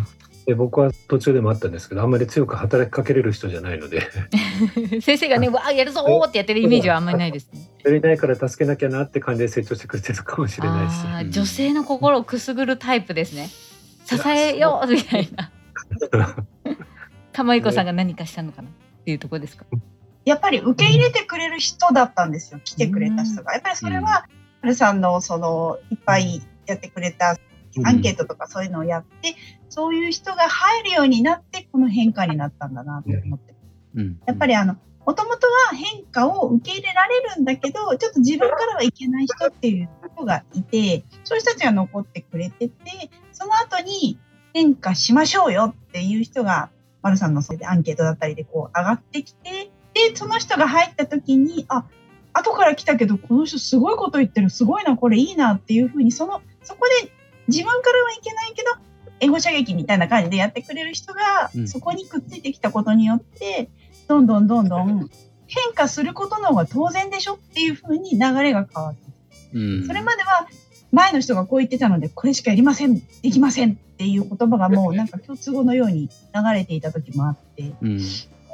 で僕は途中でもあったんですけどあんまり強く働きかけれる人じゃないので 先生がね、わあ、やるぞーってやってるイメージはあんまりないですね。やりないから助けなきゃなって感じで成長してくれてるかもしれないしあー女性の心をくすぐるタイプですね。支えようみたいな。玉井子さんが何かしたのかなっていうところですか？やっぱり受け入れてくれる人だったんですよ、来てくれた人が。やっぱりそれは、はるさんのその、いっぱいやってくれたアンケートとかそういうのをやって、そういう人が入るようになって、この変化になったんだなと思って。うんやっぱりあの、もともとは変化を受け入れられるんだけど、ちょっと自分からはいけない人っていう人がいて、そういう人たちが残ってくれてて、その後に変化しましょうよっていう人が、丸さんのそれでアンケートだったりでこう上がってきて、で、その人が入った時に、あ、後から来たけど、この人すごいこと言ってる、すごいな、これいいなっていうふうに、その、そこで自分からはいけないけど、援護射撃みたいな感じでやってくれる人がう、ん。そこにくっついてきたことによって、どんどんどんどん変化することの方が当然でしょっていうふうに流れが変わってうん。それまでは前の人がこう言ってたので、これしかやりません、できませんっていう言葉がもうなんか共通語のように流れていた時もあって、うん。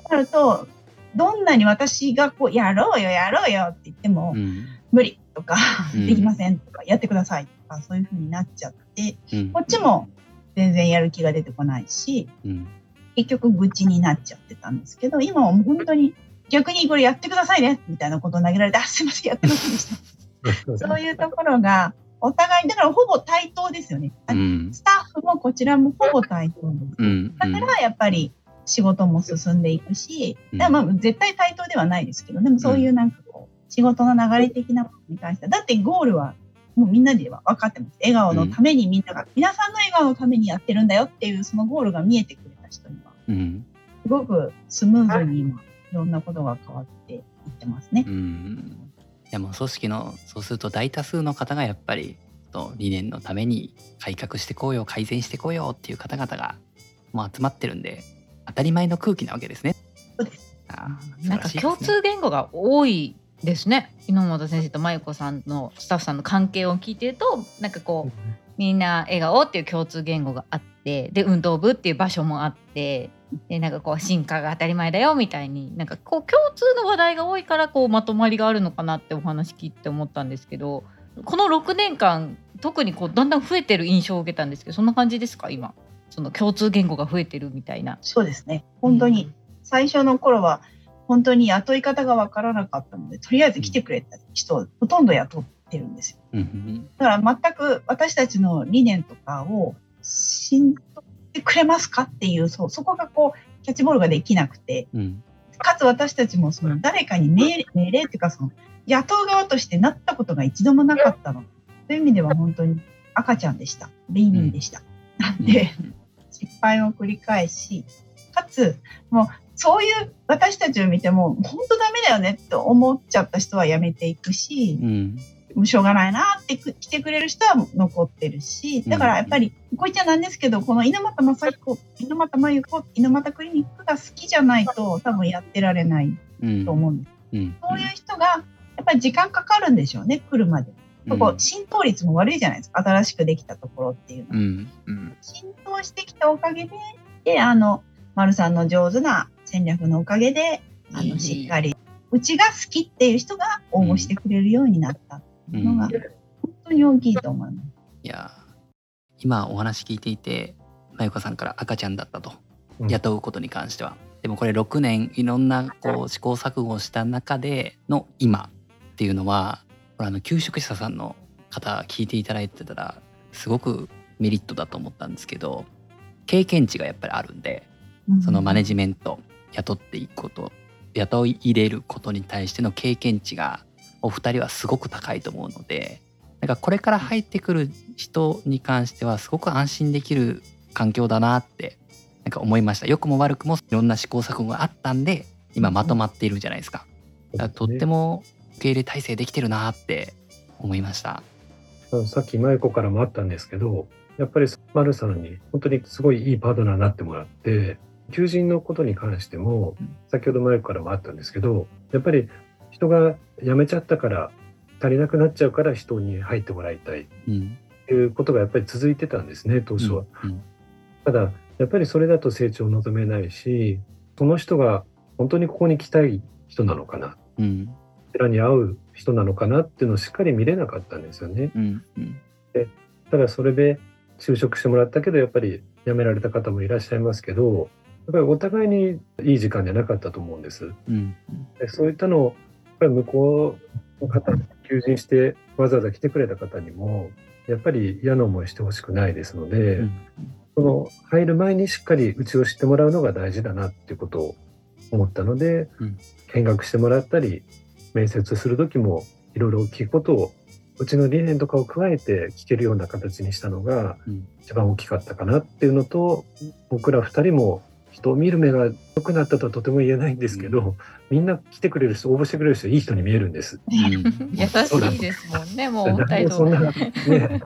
なると、どんなに私がこう、やろうよ、やろうよって言っても、うん。無理とか、うん。できませんとか、やってください。とか、そういう風になっちゃって、うんこっちも全然やる気が出てこないし、うん結局愚痴になっちゃってたんですけど、今はもう本当に逆にこれやってくださいねみたいなことを投げられて、あ、すいません、やってませんでした。そういうところが、お互い、だからほぼ対等ですよね。あうんスタッフもこちらもほぼ対等です。うんだからやっぱり仕事も進んでいくし、うんだまあ絶対対等ではないですけど、でもそういうなんかこう、仕事の流れ的なものに関しては、だってゴールはもうみんなでは分かってます。笑顔のためにみんなが、皆さんの笑顔のためにやってるんだよっていうそのゴールが見えてくれた人には、うんすごくスムーズに今、いろんなことが変わっていってますねう。んいやもう組織のそうすると大多数の方がやっぱりと理念のために改革してこうよ改善してこうよっていう方々がもう集まってるんで当たり前の空気なわけですね。そうですあーなんか共通言語が多いですね。猪本先生と真由子さんのスタッフさんの関係を聞いてると、なんかこうみんな笑顔っていう共通言語があって、で運動部っていう場所もあって。でなんかこう進化が当たり前だよみたいになんかこう共通の話題が多いからこうまとまりがあるのかなってお話聞いて思ったんですけどこの6年間特にこうだんだん増えてる印象を受けたんですけどそんな感じですか今？その共通言語が増えてるみたいな。そうですね。本当に、最初の頃は、本当に雇い方がわからなかったので、とりあえず来てくれた人をほとんど雇ってるんですよ。うんうんだから全く私たちの理念とかを信じてくれますかっていう、そう、そこがこう、キャッチボールができなくて、うんかつ私たちもその誰かに命令命令っていうかその、雇う側としてなったことが一度もなかったの。そういう意味では本当に赤ちゃんでした。ベイビーでした。なんで、失敗を繰り返し、かつ、もう、そういう私たちを見ても、本当ダメだよねって思っちゃった人はやめていくし、うん。もうしょうがないなってく来てくれる人は残ってるし、だからやっぱり、こう言っちゃなんですけど、この猪俣正彦、猪俣真由子、猪俣クリニックが好きじゃないと多分やってられないうん。と思うんです。うん。そういう人が、やっぱり時間かかるんでしょうね、来るまで。うん。ここ、浸透率も悪いじゃないですか、新しくできたところっていうのは。浸透してきたおかげで、で、あの、丸さんの上手な戦略のおかげで、あの、しっかり、うちが好きっていう人が応募してくれるようになった。っていうのが、うん。本当に大きいと思います。いや今お話聞いていてまゆこさんから赤ちゃんだったと。うん。雇うことに関しては、でもこれ6年いろんなこう試行錯誤をした中での今っていうのはこれあの給食者さんの方聞いていただいてたらすごくメリットだと思ったんですけど経験値がやっぱりあるんでそのマネジメント雇っていくこと雇い入れることに対しての経験値がお二人はすごく高いと思うのでなんかこれから入ってくる人に関してはすごく安心できる環境だなってなんか思いました。良くも悪くもいろんな試行錯誤があったんで今まとまっているじゃないですか。かとっても受け入れ体制できてるなって思いました。さっき舞子からもあったんですけど、やっぱり丸さんに本当にすごいいいパートナーになってもらって、求人のことに関してもうん、先ほど舞子からもあったんですけど、やっぱり人が辞めちゃったから、足りなくなっちゃうから人に入ってもらいたいっうんていうことがやっぱり続いてたんですね、当初は。うんただ、やっぱりそれだと成長を望めないし、その人が本当にここに来たい人なのかな、うん。こちらに合う人なのかなっていうのをしっかり見れなかったんですよね。うん。うん。ただそれで就職してもらったけど、やっぱり辞められた方もいらっしゃいますけど、ぱりお互いにいい時間じゃなかったと思うんです。うん。でそういったのを、やっぱり向こうの方、求人してわざわざ来てくれた方にも、やっぱり嫌な思いしてほしくないですので、うん。その入る前にしっかりうちを知ってもらうのが大事だなっていうことを思ったので、うん見学してもらったり面接する時もいろいろ聞くことをうちの理念とかを加えて聞けるような形にしたのがうん一番大きかったかなっていうのと僕ら二人も人を見る目が良くなったとはとても言えないんですけど、みんな来てくれる人応募してくれる人いい人に見えるんです。優しいですもんね、もうお二人ともそんなね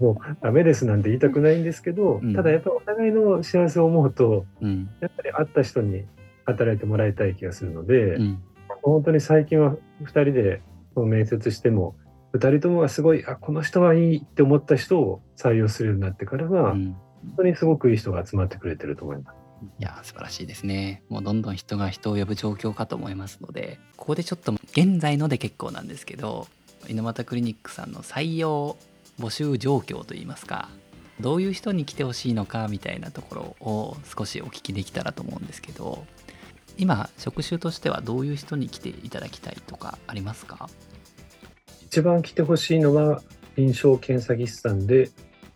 もうダメですなんて言いたくないんですけど、うんただやっぱお互いの幸せを思うとうん。やっぱり会った人に働いてもらいたい気がするので、うん。本当に最近は2人でこう面接しても2人ともがすごいあこの人はいいって思った人を採用するようになってからは、うん。本当にすごくいい人が集まってくれてると思います。いや素晴らしいですね。もうどんどん人が人を呼ぶ状況かと思いますので、ここでちょっと現在ので結構なんですけど、猪俣クリニックさんの採用募集状況といいますか、どういう人に来てほしいのかみたいなところを少しお聞きできたらと思うんですけど、今職種としてはどういう人に来ていただきたいとかありますか？一番来てほしいのは臨床検査技師さんで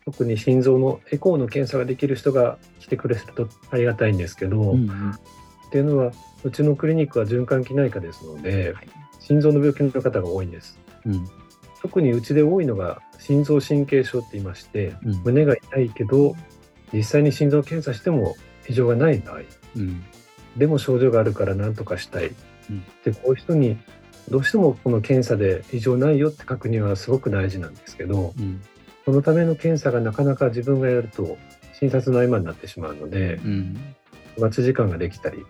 特に心臓のエコーの検査ができる人が来てくれるとありがたいんですけど、うんっていうのはうちのクリニックは循環器内科ですのではい。心臓の病気の方が多いんです。うん。特にうちで多いのが心臓神経症って言いましてうん。胸が痛いけど実際に心臓検査しても異常がない場合。うん。でも症状があるから何とかしたい、うん。でこういう人にどうしてもこの検査で異常ないよって確認はすごく大事なんですけどうんそのための検査がなかなか自分がやると診察の合間になってしまうのでうん。待ち時間ができたり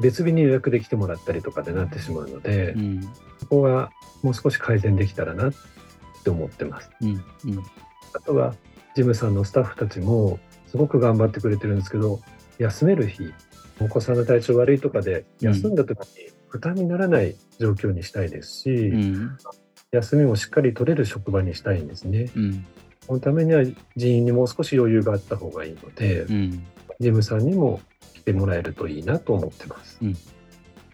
別日に予約できてもらったりとかでなってしまうので、うん。ここがもう少し改善できたらなって思ってます。うん。うん。あとはジムさんのスタッフたちもすごく頑張ってくれてるんですけど休める日お子さんの体調悪いとかで休んだ時に負担にならない状況にしたいですし、うん。休みもしっかり取れる職場にしたいんですね。うんそのためには人員にもう少し余裕があった方がいいので、うん。ジムさんにも来てもらえるといいなと思ってます。うん。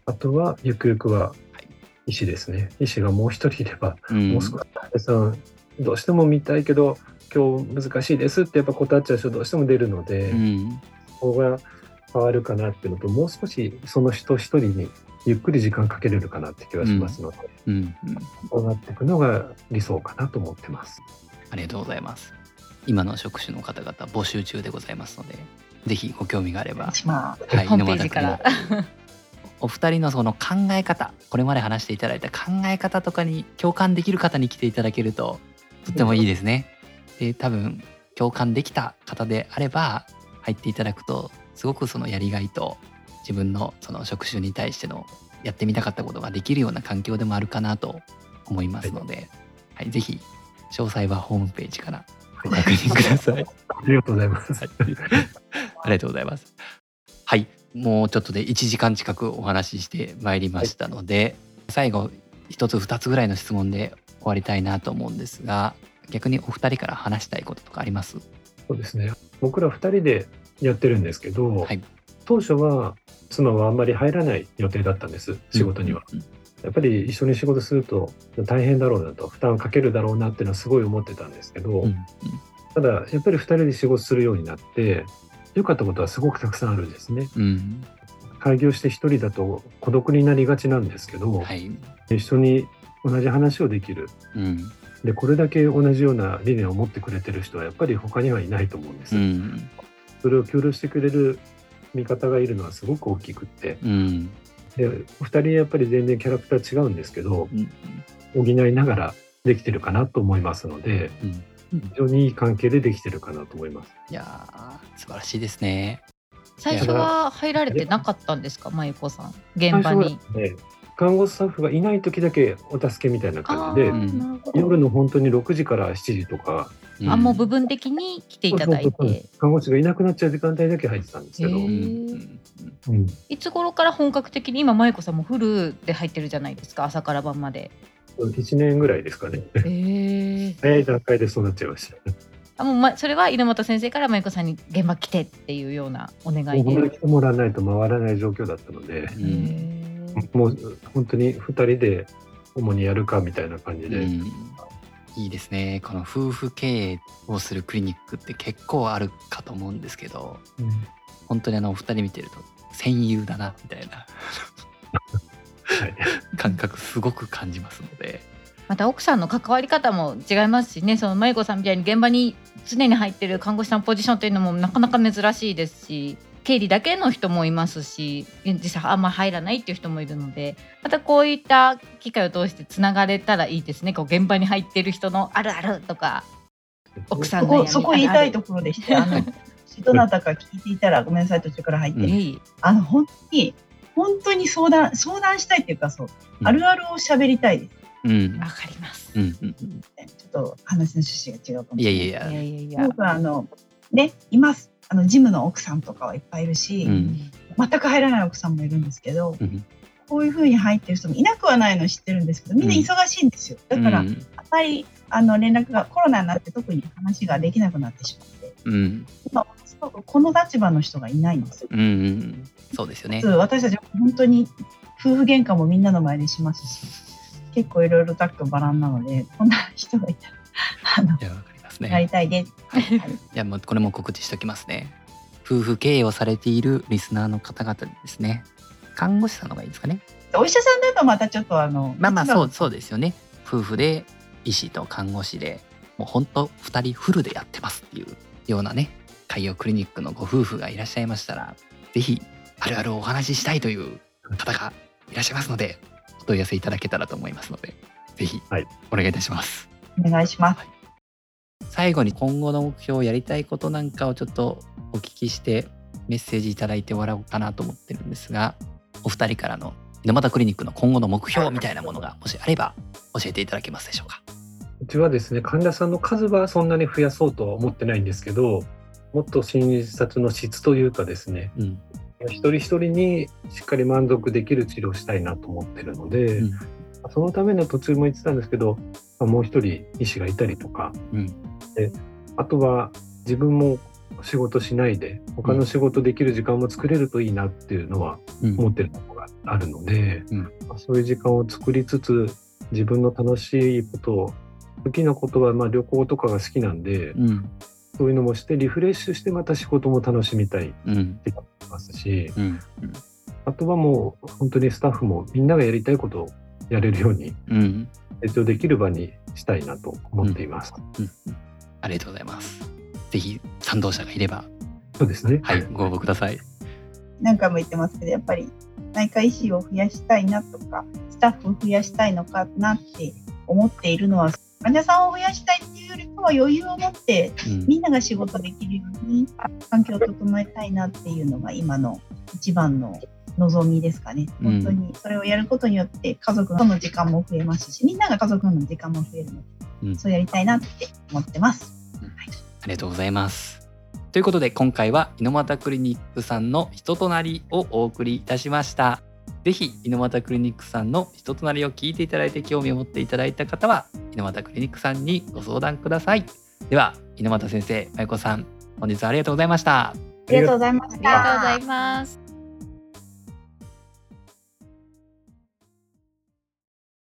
あとはゆくゆくははい医師ですね。医師がもう一人いれば、うん。もう少し患者さんどうしても見たいけど今日難しいですってやっぱ断っちゃう人どうしても出るので、うん。ここが変わるかなっていうのともう少しその人一人にゆっくり時間かけれるかなって気がしますので、うん。うん。そうなっていくのが理想かなと思ってます。ありがとうございます。今の職種の方々募集中でございますので、ぜひご興味があれば、はい、ホームページからお二人のその考え方、これまで話していただいた考え方とかに共感できる方に来ていただけるととってもいいですね。で、多分共感できた方であれば入っていただくとすごくそのやりがいと自分のその職種に対してのやってみたかったことができるような環境でもあるかなと思いますので、はい、ぜひ詳細はホームページからご確認ください。ありがとうございます。はいありがとうございます。はい、もうちょっとで1時間近くお話ししてまいりましたので、最後一つ二つぐらいの質問で終わりたいなと思うんですが、逆にお二人から話したいこととかあります？そうですね。僕ら二人でやってるんですけど、はい当初は妻はあんまり入らない予定だったんです。仕事には。うん。やっぱり一緒に仕事すると大変だろうなと負担かけるだろうなっていうのはすごい思ってたんですけど、うんうん。ただやっぱり2人で仕事するようになって良かったことはすごくたくさんあるんですね。うん。開業して1人だと孤独になりがちなんですけど、はい。一緒に同じ話をできる。うん。でこれだけ同じような理念を持ってくれてる人はやっぱり他にはいないと思うんです。うん。それを協力してくれる味方がいるのはすごく大きくって。うんで2人やっぱり全然キャラクター違うんですけどうん補いながらできてるかなと思いますのでうん非常にいい関係でできてるかなと思います。いやー素晴らしいですね。最初は入られてなかったんですか、まゆこさん。現場に？最初はね看護スタッフがいない時だけお助けみたいな感じで、ーなるほど。夜の本当に6時から7時とか、あもう部分的に来ていただいて。看護師がいなくなっちゃう時間帯だけ入ってたんですけど、へうんいつ頃から本格的に今舞子さんもフルで入ってるじゃないですか朝から晩まで。1年ぐらいですかね。早い段階でそうなっちゃいました。あもうまそれは猪俣先生から舞子さんに現場来てっていうようなお願いで。来てもらわないと回らない状況だったので、もう本当に2人で主にやるかみたいな感じで、うん。いいですね。この夫婦経営をするクリニックって結構あるかと思うんですけど。本当にあのお二人見てると戦友だなみたいな。はい。感覚すごく感じますので、また奥さんの関わり方も違いますしね。その舞子さんみたいに現場に常に入ってる看護師さんポジションというのもなかなか珍しいですし経理だけの人もいますし実際あんま入らないっていう人もいるのでまたこういった機会を通してつながれたらいいですねこう現場に入ってる人のあるあるとか奥さんのそこ、そこ言いたいところでして、あの、どなたか聞いていたらごめんなさい、途中から入って。うんあの、本当に、本当に相談、相談したいっていうか、そう、うんあるあるを喋りたいです。うんわかります。うんうんうんちょっと話の趣旨が違うかもいしれない。やいやいやいやいやいや。僕はあの、ね、います。あの、ジムの奥さんとかはいっぱいいるし、うん。全く入らない奥さんもいるんですけど、うん。こういう風に入ってる人もいなくはないの知ってるんですけど、みんな忙しいんですよ。だから、うん。あまり、あの、連絡が、コロナになって特に話ができなくなってしまって、うん。今、この立場の人がいないんですよ。うん。うん。そうですよね。私たちは本当に夫婦喧嘩もみんなの前でしますし、結構いろいろざっくばらんなので、こんな人がいたら、あの、ますやねりたいです。はい。はいいやもうこれも告知しておきますね。夫婦経営をされているリスナーの方々にですね。看護師さんの方がいいですかね。お医者さんだとまたちょっとあの、まあまあそうそうですよね。夫婦で医師と看護師でもうほんと2人フルでやってますっていうようなね海洋クリニックのご夫婦がいらっしゃいましたらぜひあるあるお話ししたいという方がいらっしゃいますのでお問い合わせいただけたらと思いますのでぜひはい。お願いいたします、お願いします。最後に今後の目標やりたいことなんかをちょっとお聞きしてメッセージいただいて終わろうかなと思ってるんですがお二人からの猪俣クリニックの今後の目標みたいなものがもしあれば教えていただけますでしょうか？うちはですね患者さんの数はそんなに増やそうとは思ってないんですけどもっと診察の質というかですねうん。一人一人にしっかり満足できる治療をしたいなと思ってるので、うん。そのための途中も言ってたんですけどまあもう一人医師がいたりとかうんあとは自分も仕事しないで他の仕事できる時間も作れるといいなっていうのはうん。思ってるところがあるので、うん。まあそういう時間を作りつつ自分の楽しいことを好きなことはまあ旅行とかが好きなんで、うん。そういうのもしてリフレッシュしてまた仕事も楽しみたいっうん。て思いますしうん。あとはもう本当にスタッフもみんながやりたいことをやれるようにうん成長できる場にしたいなと思っています。うんありがとうございますぜひ賛同者がいればそうですね。はいご応募ください何回も言ってますけど、やっぱり内科医師を増やしたいなとか、スタッフを増やしたいのかなって思っているのは、患者さんを増やしたいっていうよりかは余裕を持ってうんみんなが仕事できるように環境を整えたいなっていうのが今の一番の望みですかね。うん本当にそれをやることによって家族との時間も増えますし、みんなが家族との時間も増えるので、うんそうやりたいなって思ってます。ありがとうございます。ということで今回は猪俣クリニックさんの人となりをお送りいたしました。ぜひ猪俣クリニックさんの人となりを聞いていただいて興味を持っていただいた方は猪俣クリニックさんにご相談ください。では猪俣先生、まゆこさん、本日はありがとうございました。ありがとうございましありがとうごたざい。ます。